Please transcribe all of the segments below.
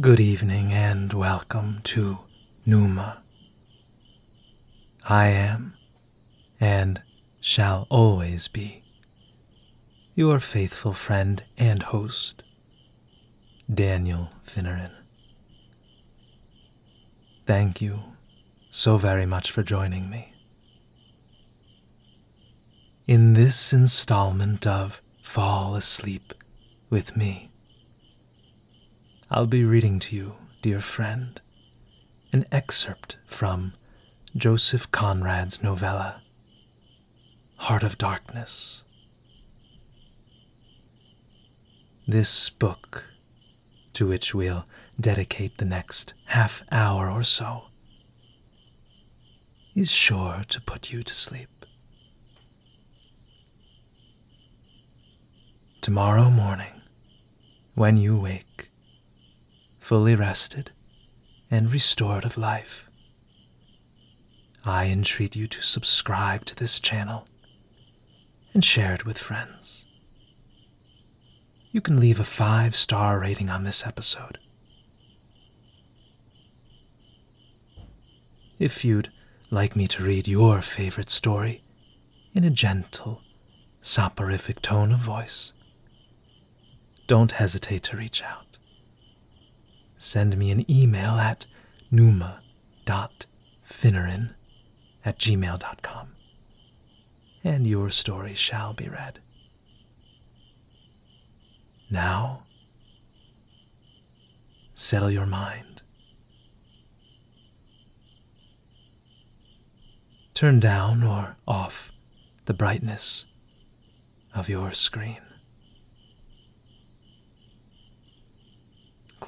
Good evening and welcome to Pneuma. I am, and shall always be, your faithful friend and host, Daniel Finneran. Thank you so very much for joining me. In this installment of Fall Asleep with Me, I'll be reading to you, dear friend, an excerpt from Joseph Conrad's novella, Heart of Darkness. This book, to which we'll dedicate the next half hour or so, is sure to put you to sleep. Tomorrow morning, when you wake, fully rested and restored of life, I entreat you to subscribe to this channel and share it with friends. You can leave a five star rating on this episode. If you'd like me to read your favorite story in a gentle, soporific tone of voice, don't hesitate to reach out send me an email at pneuma.finneran at gmail.com, and your story shall be read. Now, settle your mind. Turn down or off the brightness of your screen.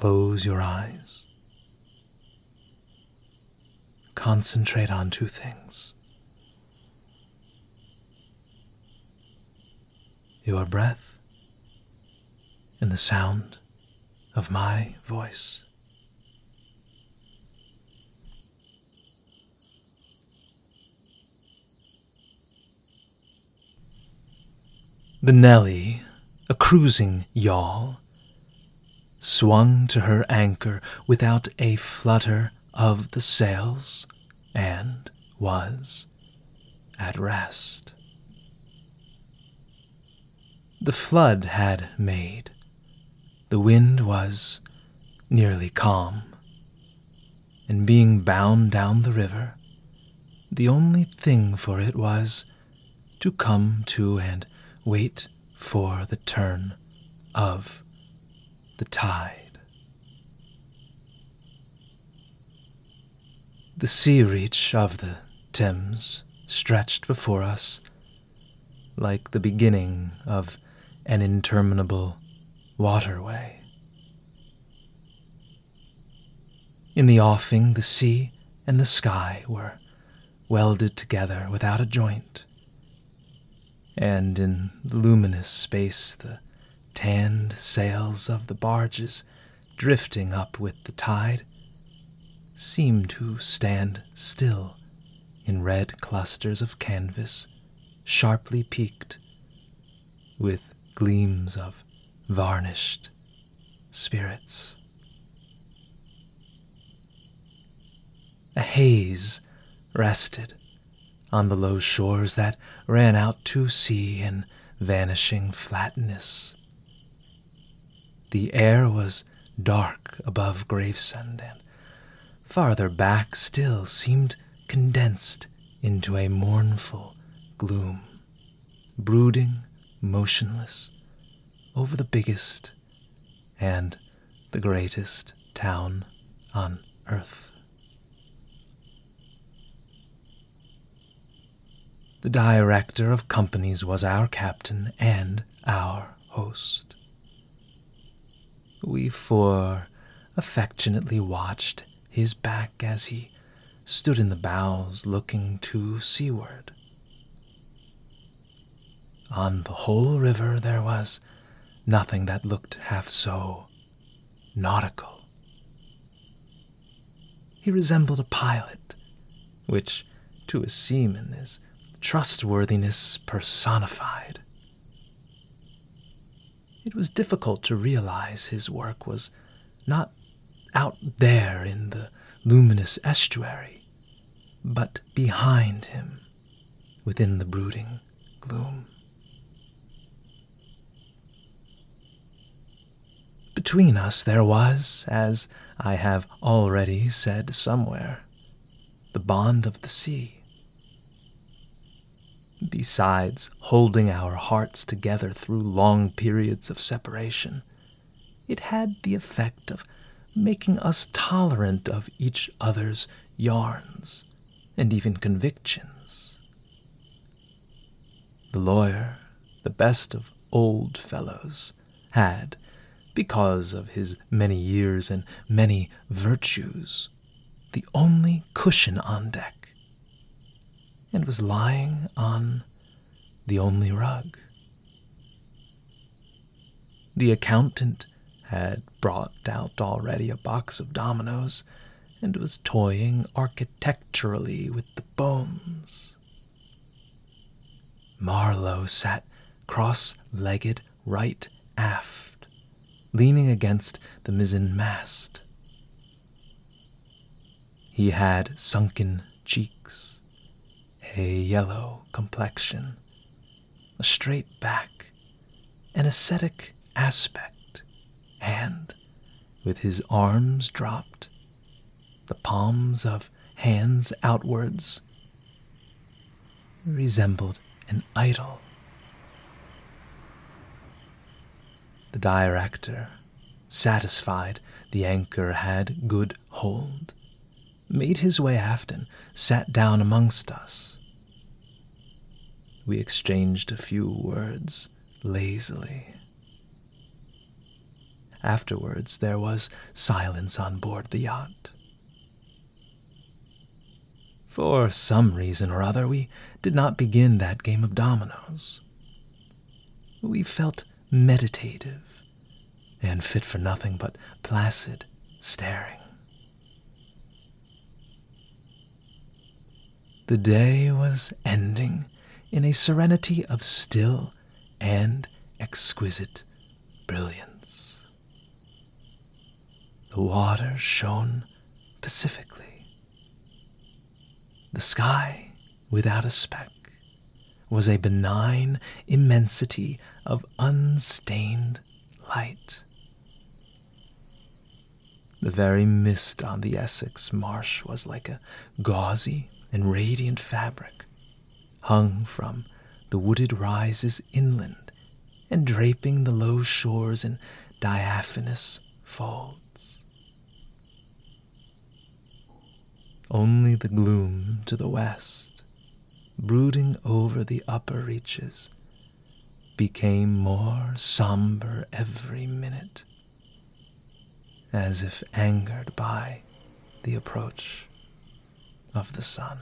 Close your eyes. Concentrate on two things your breath and the sound of my voice. The Nelly, a cruising yawl, swung to her anchor without a flutter of the sails, and was at rest. The flood had made, the wind was nearly calm, and being bound down the river, the only thing for it was to come to and wait for the turn of the tide. The sea reach of the Thames stretched before us like the beginning of an interminable waterway. In the offing, the sea and the sky were welded together without a joint, and in luminous space the tanned sails of the barges drifting up with the tide seem to stand still in red clusters of canvas sharply peaked with gleams of varnished sprits. A haze rested on the low shores that ran out to sea in vanishing flatness the air was dark above Gravesend, and farther back still seemed condensed into a mournful gloom, brooding motionless over the biggest and the greatest town on earth. The director of companies was our captain and our host we four affectionately watched his back as he stood in the bows looking to seaward. On the whole river there was nothing that looked half so nautical. He resembled a pilot, which to a seaman is trustworthiness personified. It was difficult to realize his work was not out there in the luminous estuary, but behind him, within the brooding gloom. Between us there was, as I have already said somewhere, the bond of the sea. Besides holding our hearts together through long periods of separation, it had the effect of making us tolerant of each other's yarns and even convictions. The lawyer, the best of old fellows, had, because of his many years and many virtues, the only cushion on deck, and was lying on the only rug. The accountant had brought out already a box of dominoes and was toying architecturally with the bones. Marlow sat cross legged right aft, leaning against the mizzen mast. He had sunken cheeks, a yellow complexion, a straight back, an ascetic aspect, and, with his arms dropped, the palms of hands outwards, resembled an idol. The director, satisfied the anchor had good hold, made his way aft and sat down amongst us. We exchanged a few words lazily. Afterwards, there was silence on board the yacht. For some reason or other, we did not begin that game of dominoes. We felt meditative and fit for nothing but placid staring. The day was ending in a serenity of still and exquisite brilliance. The water shone pacifically. The sky, without a speck, was a benign immensity of unstained light. The very mist on the Essex marsh was like a gauzy and radiant fabric, hung from the wooded rises inland and draping the low shores in diaphanous folds. Only the gloom to the west, brooding over the upper reaches, became more somber every minute, as if angered by the approach of the sun.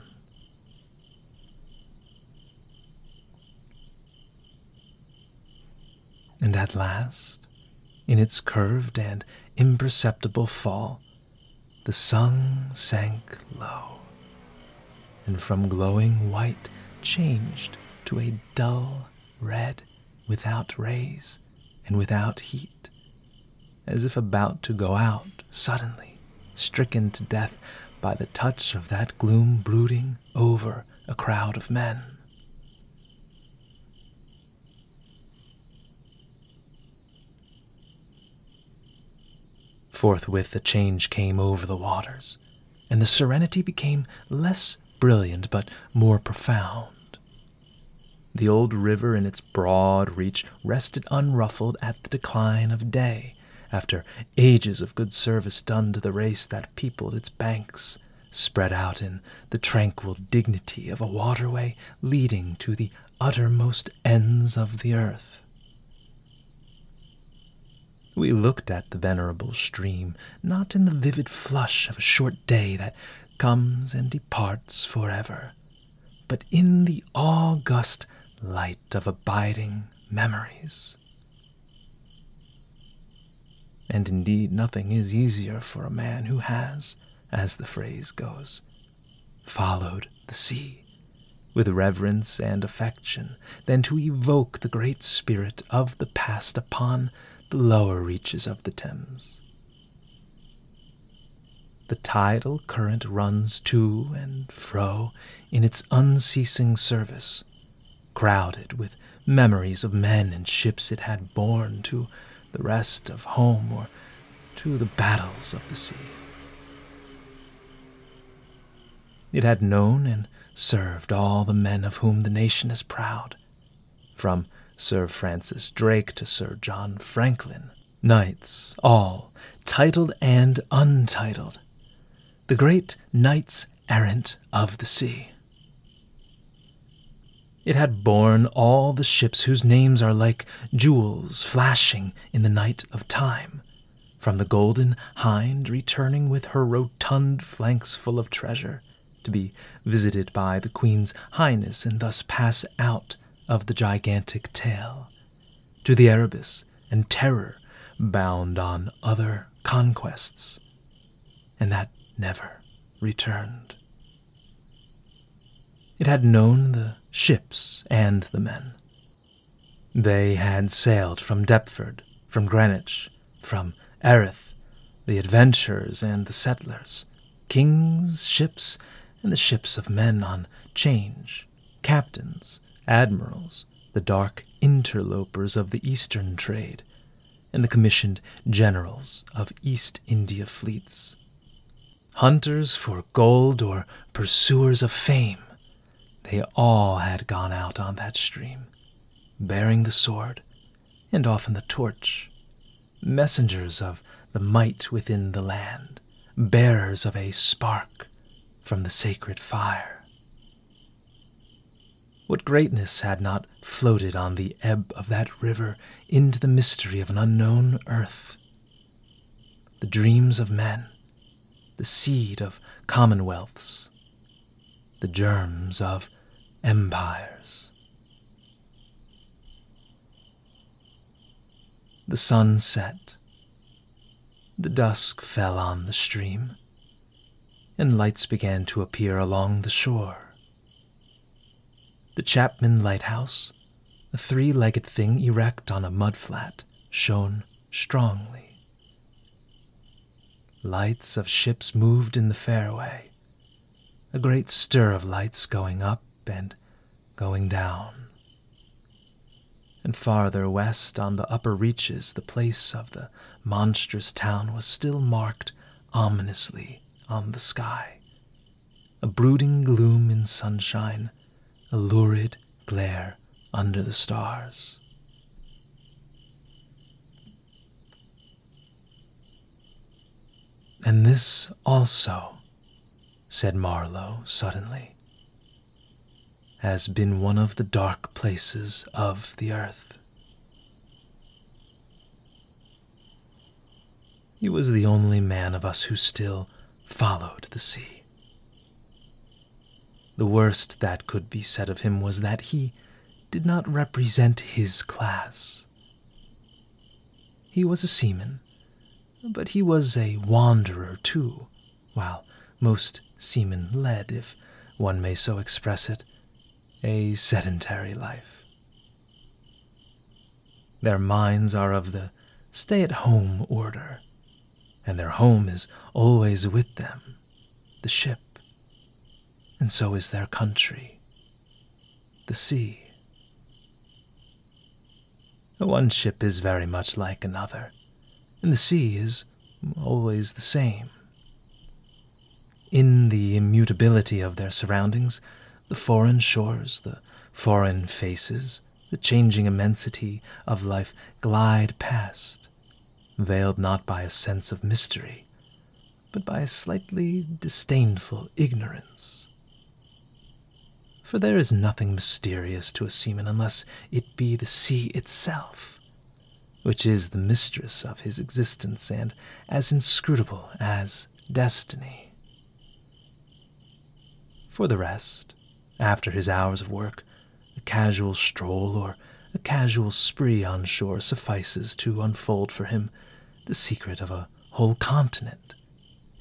And at last, in its curved and imperceptible fall, the sun sank low, and from glowing white changed to a dull red without rays and without heat, as if about to go out suddenly, stricken to death by the touch of that gloom brooding over a crowd of men. Forthwith a change came over the waters, and the serenity became less brilliant but more profound. The old river in its broad reach rested unruffled at the decline of day, after ages of good service done to the race that peopled its banks, spread out in the tranquil dignity of a waterway leading to the uttermost ends of the earth. We looked at the venerable stream, not in the vivid flush of a short day that comes and departs forever, but in the august light of abiding memories. And indeed, nothing is easier for a man who has, as the phrase goes, followed the sea with reverence and affection than to evoke the great spirit of the past upon the lower reaches of the Thames. the tidal current runs to and fro in its unceasing service, crowded with memories of men and ships it had borne to the rest of home or to the battles of the sea. It had known and served all the men of whom the nation is proud, from Sir Francis Drake to Sir John Franklin, knights all, titled and untitled, the great knights errant of the sea. It had borne all the ships whose names are like jewels flashing in the night of time, from the Golden Hind returning with her rotund flanks full of treasure, to be visited by the Queen's Highness and thus pass out of the gigantic tale, to the Erebus and Terror bound on other conquests, and that never returned. It had known the ships and the men. They had sailed from Deptford, from Greenwich, from Erith, the adventurers and the settlers, kings' ships and the ships of men on change, captains, admirals, the dark interlopers of the Eastern trade, and the commissioned generals of East India fleets. Hunters for gold or pursuers of fame, they all had gone out on that stream, bearing the sword and often the torch, messengers of the might within the land, bearers of a spark from the sacred fire. What greatness had not floated on the ebb of that river into the mystery of an unknown earth? The dreams of men, the seed of commonwealths, the germs of empires. The sun set. The dusk fell on the stream, and lights began to appear along the shore. The Chapman Lighthouse, a three legged thing erect on a mudflat, shone strongly. Lights of ships moved in the fairway, a great stir of lights going up and going down. And farther west on the upper reaches, the place of the monstrous town was still marked ominously on the sky. A brooding gloom in sunshine, a lurid glare under the stars. And this also, said Marlow suddenly, has been one of the dark places of the earth. He was the only man of us who still followed the sea. The worst that could be said of him was that he did not represent his class. He was a seaman, but he was a wanderer too, while most seamen led, if one may so express it, a sedentary life. Their minds are of the stay at home order, and their home is always with them, the ship, and so is their country, the sea. One ship is very much like another, and the sea is always the same. In the immutability of their surroundings, the foreign shores, the foreign faces, the changing immensity of life glide past, veiled not by a sense of mystery, but by a slightly disdainful ignorance. For there is nothing mysterious to a seaman unless it be the sea itself, which is the mistress of his existence and as inscrutable as destiny. For the rest, after his hours of work, a casual stroll or a casual spree on shore suffices to unfold for him the secret of a whole continent,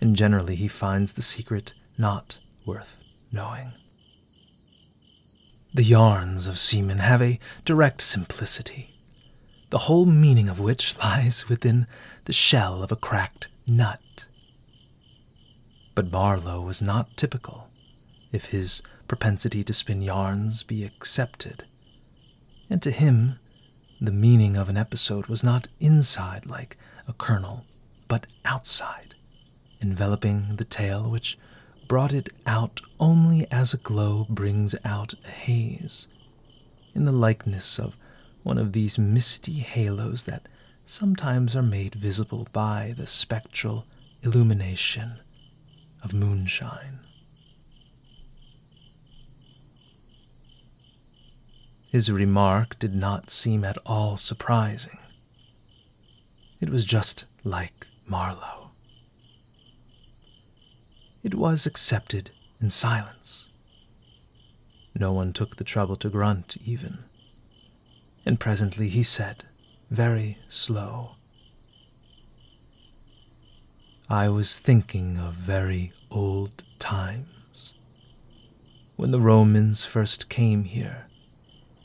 and generally he finds the secret not worth knowing. The yarns of seamen have a direct simplicity, the whole meaning of which lies within the shell of a cracked nut. But Marlow was not typical, if his propensity to spin yarns be accepted. And to him, the meaning of an episode was not inside like a kernel, but outside, enveloping the tale which brought it out only as a glow brings out a haze, in the likeness of one of these misty halos that sometimes are made visible by the spectral illumination of moonshine. His remark did not seem at all surprising. It was just like Marlow. It was accepted in silence. No one took the trouble to grunt, even. And presently he said, very slow, I was thinking of very old times. When the Romans first came here,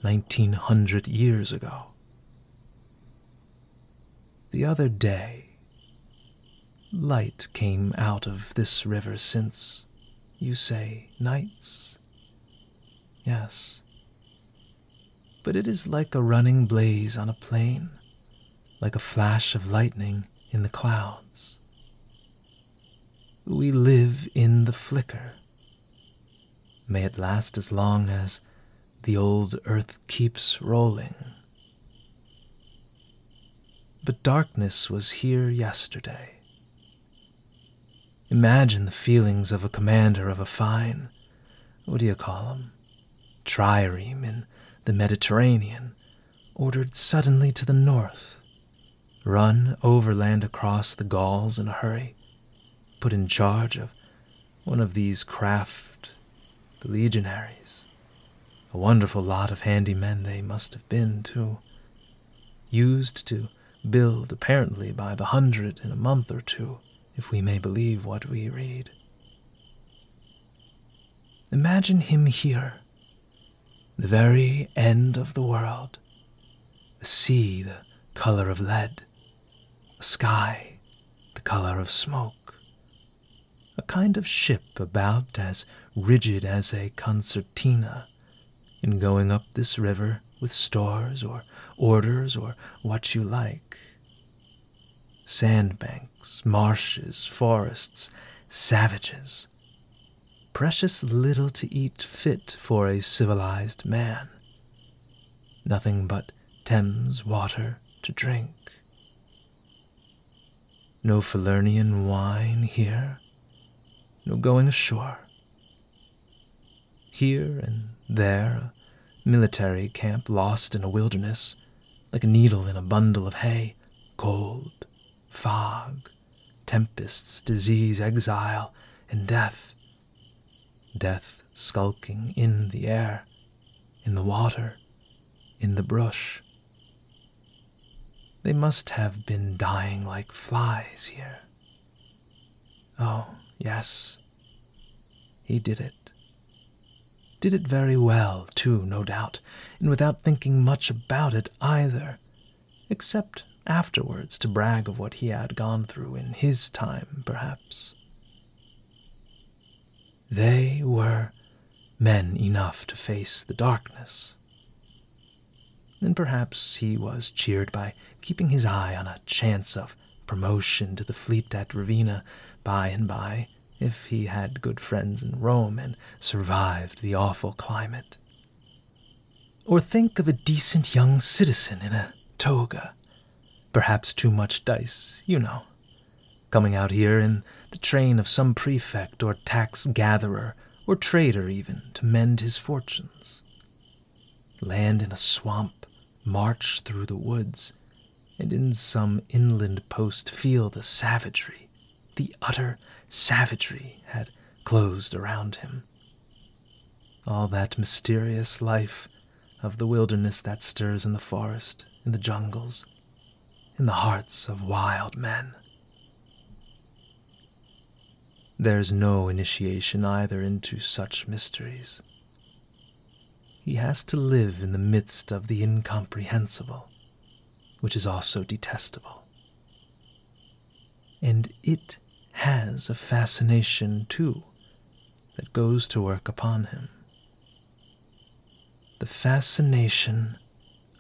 nineteen hundred years ago. The other day, light came out of this river since, you say, Knights? Yes. But it is like a running blaze on a plain, like a flash of lightning in the clouds. We live in the flicker. May it last as long as the old earth keeps rolling. But darkness was here yesterday. Imagine the feelings of a commander of a fine, what do you call 'em, trireme in the Mediterranean, ordered suddenly to the north, run overland across the Gauls in a hurry, put in charge of one of these craft, the legionaries. A wonderful lot of handy men they must have been, too. Used to build, apparently, by the hundred in a month or two, if we may believe what we read. Imagine him here, the very end of the world, the sea the color of lead, a sky the color of smoke a kind of ship about as rigid as a concertina, in going up this river with stores or orders or what you like. Sandbanks, marshes, forests, savages. Precious little to eat fit for a civilized man. Nothing but Thames water to drink. No Falernian wine here no going ashore. Here and there, a military camp lost in a wilderness, like a needle in a bundle of hay, cold, fog, tempests, disease, exile, and death. Death skulking in the air, in the water, in the brush. They must have been dying like flies here. Oh, Yes, he did it. Did it very well, too, no doubt, and without thinking much about it either, except afterwards to brag of what he had gone through in his time, perhaps. They were men enough to face the darkness. And perhaps he was cheered by keeping his eye on a chance of promotion to the fleet at Ravenna by and by, if he had good friends in Rome and survived the awful climate. Or think of a decent young citizen in a toga, perhaps too much dice, you know, coming out here in the train of some prefect or tax gatherer or trader even to mend his fortunes. Land in a swamp, march through the woods, and in some inland post feel the savagery the utter savagery had closed around him. All that mysterious life of the wilderness that stirs in the forest, in the jungles, in the hearts of wild men. There's no initiation either into such mysteries. He has to live in the midst of the incomprehensible, which is also detestable. And it has a fascination too that goes to work upon him. The fascination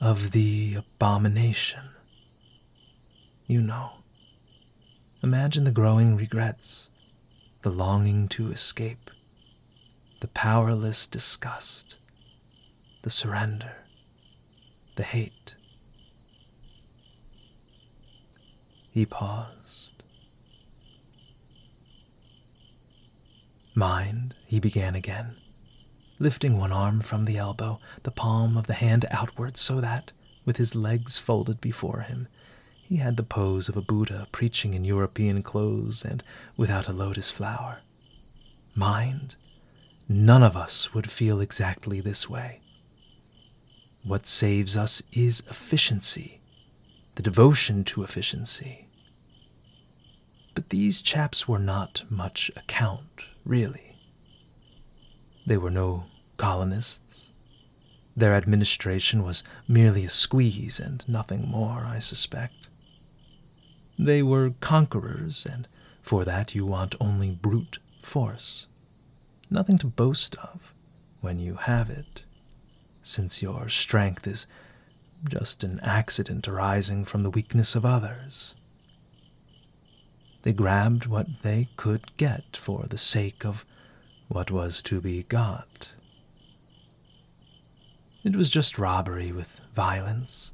of the abomination. You know. Imagine the growing regrets, the longing to escape, the powerless disgust, the surrender, the hate. He paused. Mind, he began again, lifting one arm from the elbow, the palm of the hand outward, so that, with his legs folded before him, he had the pose of a Buddha preaching in European clothes and without a lotus flower. Mind, none of us would feel exactly this way. What saves us is efficiency, the devotion to efficiency. But these chaps were not much account, really. They were no colonists. Their administration was merely a squeeze and nothing more, I suspect. They were conquerors, and for that you want only brute force. Nothing to boast of when you have it, since your strength is just an accident arising from the weakness of others. They grabbed what they could get for the sake of what was to be got. It was just robbery with violence,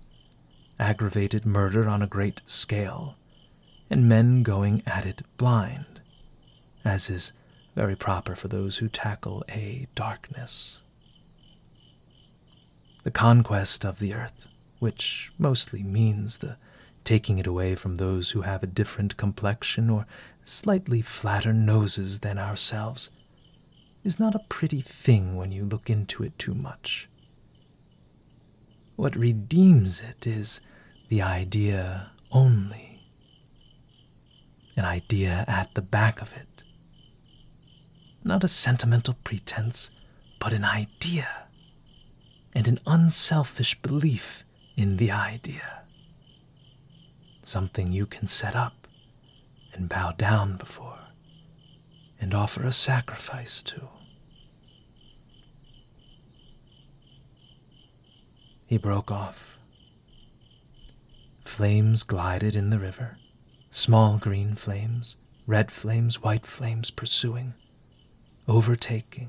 aggravated murder on a great scale, and men going at it blind, as is very proper for those who tackle a darkness. The conquest of the earth, which mostly means the taking it away from those who have a different complexion or slightly flatter noses than ourselves, is not a pretty thing when you look into it too much. What redeems it is the idea only, an idea at the back of it. Not a sentimental pretense, but an idea, and an unselfish belief in the idea something you can set up and bow down before and offer a sacrifice to. He broke off. Flames glided in the river, small green flames, red flames, white flames pursuing, overtaking,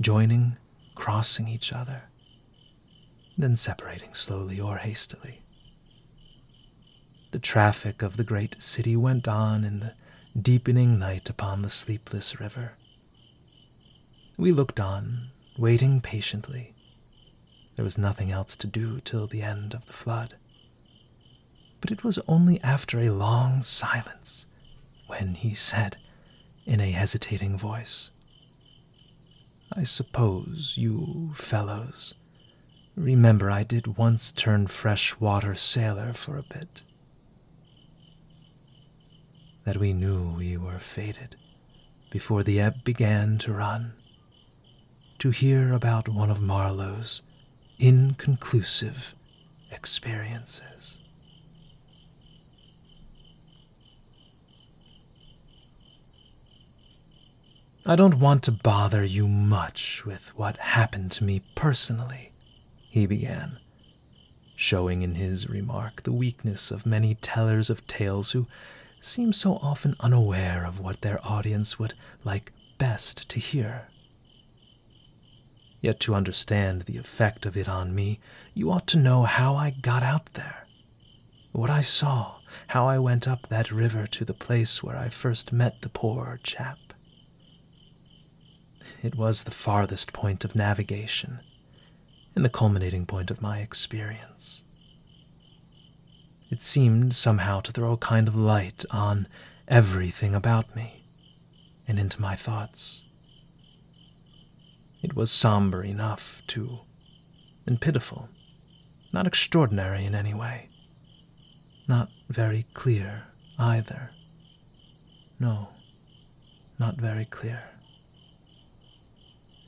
joining, crossing each other, then separating slowly or hastily. The traffic of the great city went on in the deepening night upon the sleepless river. We looked on, waiting patiently. There was nothing else to do till the end of the flood. But it was only after a long silence when he said, in a hesitating voice, I suppose you fellows remember I did once turn freshwater sailor for a bit that we knew we were fated before the ebb began to run, to hear about one of Marlow's inconclusive experiences. I don't want to bother you much with what happened to me personally, he began, showing in his remark the weakness of many tellers of tales who seem so often unaware of what their audience would like best to hear. Yet to understand the effect of it on me, you ought to know how I got out there, what I saw, how I went up that river to the place where I first met the poor chap. It was the farthest point of navigation, and the culminating point of my experience. It seemed somehow to throw a kind of light on everything about me and into my thoughts. It was somber enough, too, and pitiful, not extraordinary in any way, not very clear either. No, not very clear.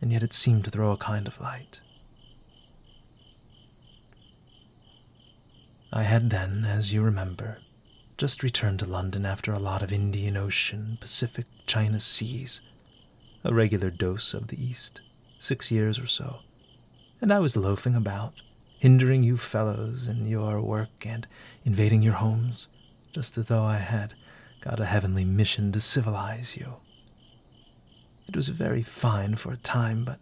And yet it seemed to throw a kind of light. I had then, as you remember, just returned to London after a lot of Indian Ocean, Pacific, China seas, a regular dose of the East, six years or so, and I was loafing about, hindering you fellows in your work and invading your homes, just as though I had got a heavenly mission to civilize you. It was very fine for a time, but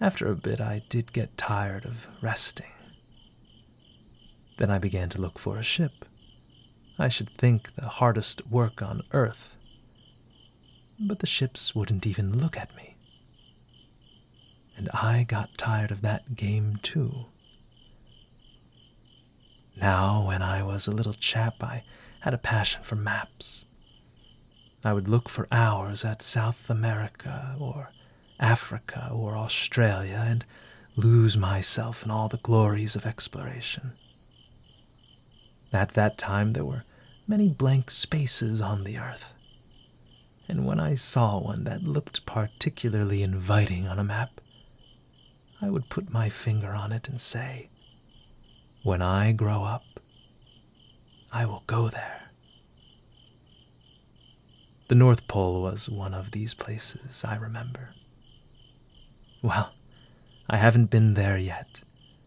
after a bit I did get tired of resting. Then I began to look for a ship. I should think the hardest work on earth. But the ships wouldn't even look at me. And I got tired of that game too. Now, when I was a little chap, I had a passion for maps. I would look for hours at South America or Africa or Australia and lose myself in all the glories of exploration. At that time, there were many blank spaces on the earth. And when I saw one that looked particularly inviting on a map, I would put my finger on it and say, When I grow up, I will go there. The North Pole was one of these places, I remember. Well, I haven't been there yet,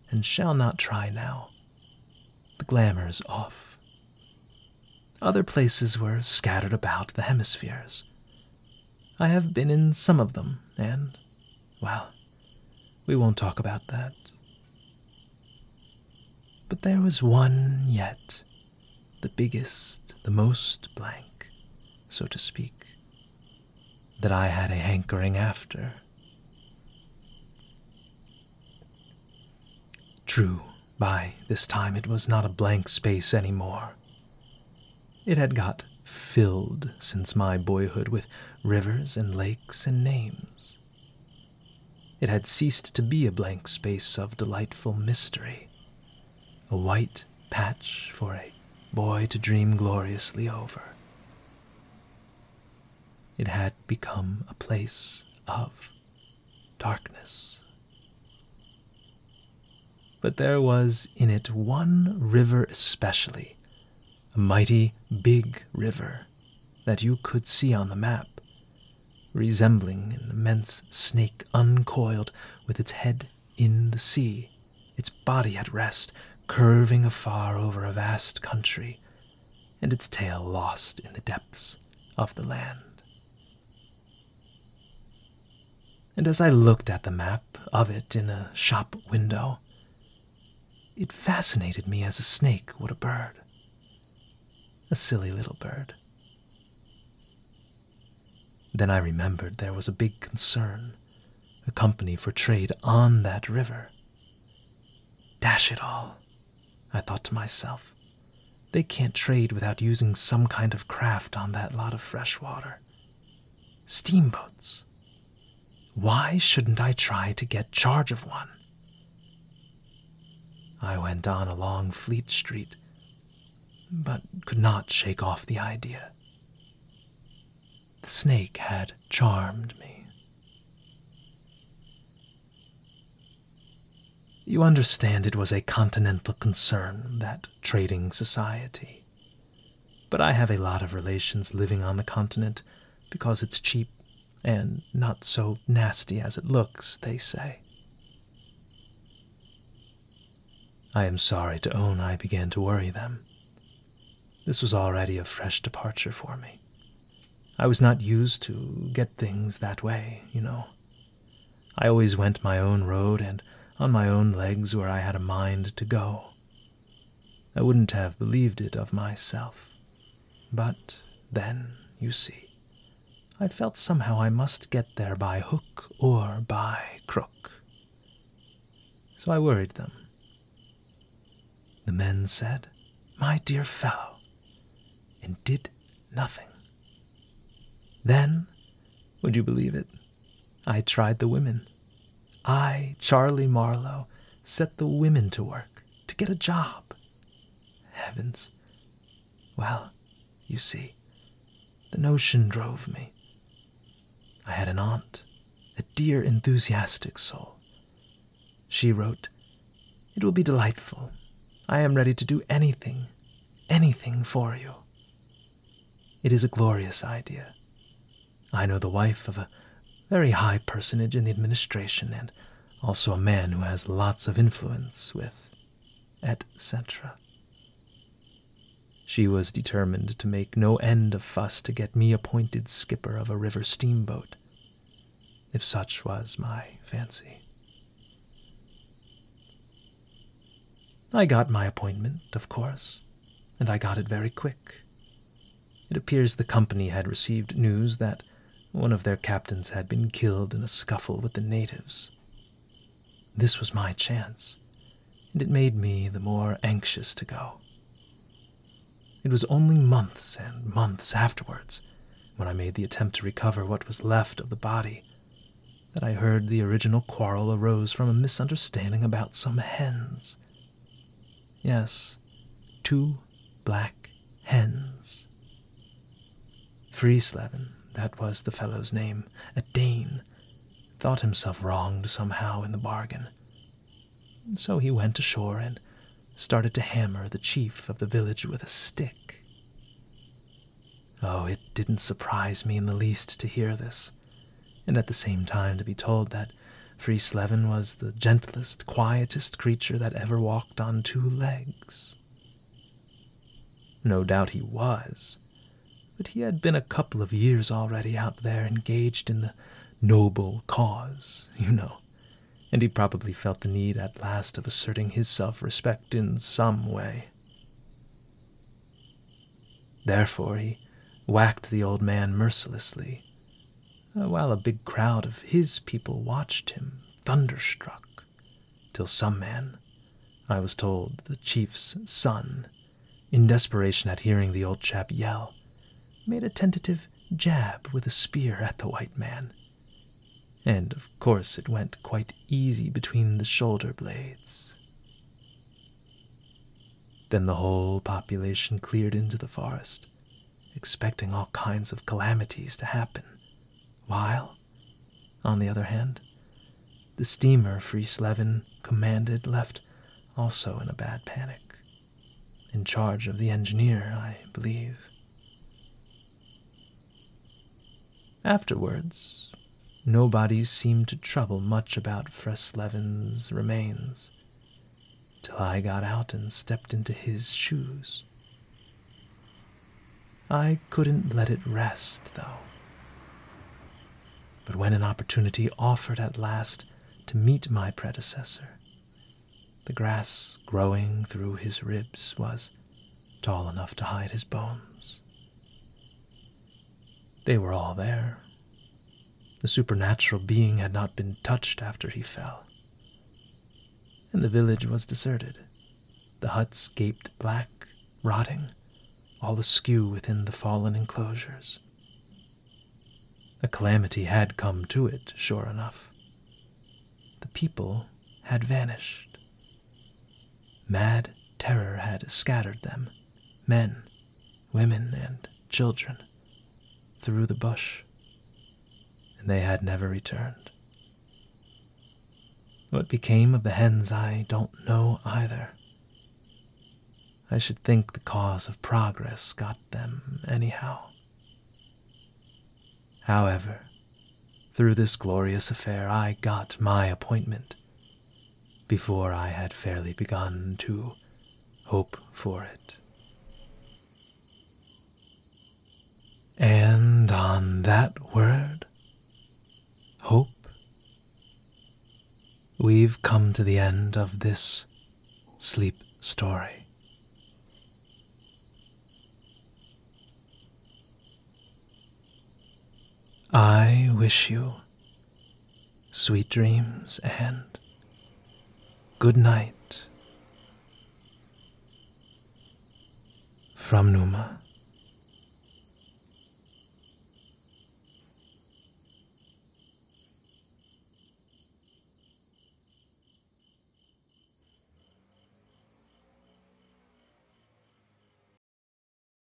and shall not try now. The glamour's off. Other places were scattered about the hemispheres. I have been in some of them, and, well, we won't talk about that. But there was one yet, the biggest, the most blank, so to speak, that I had a hankering after. True, by this time it was not a blank space any more. It had got filled since my boyhood with rivers and lakes and names. It had ceased to be a blank space of delightful mystery, a white patch for a boy to dream gloriously over. It had become a place of darkness but there was in it one river especially, a mighty big river that you could see on the map, resembling an immense snake uncoiled with its head in the sea, its body at rest, curving afar over a vast country, and its tail lost in the depths of the land. And as I looked at the map of it in a shop window, it fascinated me as a snake would a bird. A silly little bird. Then I remembered there was a big concern, a company for trade on that river. Dash it all, I thought to myself. They can't trade without using some kind of craft on that lot of fresh water. Steamboats. Why shouldn't I try to get charge of one? I went on along Fleet Street, but could not shake off the idea. The snake had charmed me. You understand it was a continental concern, that trading society. But I have a lot of relations living on the continent because it's cheap and not so nasty as it looks, they say. I am sorry to own I began to worry them. This was already a fresh departure for me. I was not used to get things that way, you know. I always went my own road and on my own legs where I had a mind to go. I wouldn't have believed it of myself. But then, you see, I felt somehow I must get there by hook or by crook. So I worried them the men said, My dear fellow, and did nothing. Then, would you believe it, I tried the women. I, Charlie Marlow, set the women to work to get a job. Heavens. Well, you see, the notion drove me. I had an aunt, a dear, enthusiastic soul. She wrote, It will be delightful I am ready to do anything, anything for you. it is a glorious idea. I know the wife of a very high personage in the administration and also a man who has lots of influence with etc. She was determined to make no end of fuss to get me appointed skipper of a river steamboat, if such was my fancy. I got my appointment, of course, and I got it very quick. It appears the company had received news that one of their captains had been killed in a scuffle with the natives. This was my chance, and it made me the more anxious to go. It was only months and months afterwards, when I made the attempt to recover what was left of the body, that I heard the original quarrel arose from a misunderstanding about some hens. Yes, two black hens. Fresleven, that was the fellow's name, a Dane, thought himself wronged somehow in the bargain. So he went ashore and started to hammer the chief of the village with a stick. Oh, it didn't surprise me in the least to hear this, and at the same time to be told that Fresleven was the gentlest, quietest creature that ever walked on two legs. No doubt he was, but he had been a couple of years already out there engaged in the noble cause, you know, and he probably felt the need at last of asserting his self respect in some way. Therefore, he whacked the old man mercilessly uh, while a big crowd of his people watched him, thunderstruck, till some man, I was told the chief's son, in desperation at hearing the old chap yell, made a tentative jab with a spear at the white man. And of course it went quite easy between the shoulder blades. Then the whole population cleared into the forest, expecting all kinds of calamities to happen while, on the other hand, the steamer Fresleven commanded left also in a bad panic, in charge of the engineer, I believe. Afterwards, nobody seemed to trouble much about Fresleven's remains, till I got out and stepped into his shoes. I couldn't let it rest, though. But when an opportunity offered at last to meet my predecessor, the grass growing through his ribs was tall enough to hide his bones. They were all there. The supernatural being had not been touched after he fell. And the village was deserted. The huts gaped black, rotting, all askew within the fallen enclosures. A calamity had come to it, sure enough. The people had vanished. Mad terror had scattered them, men, women, and children, through the bush, and they had never returned. What became of the hens I don't know either. I should think the cause of progress got them anyhow. However, through this glorious affair, I got my appointment before I had fairly begun to hope for it. And on that word, hope, we've come to the end of this sleep story. I wish you sweet dreams and good night from Pneuma.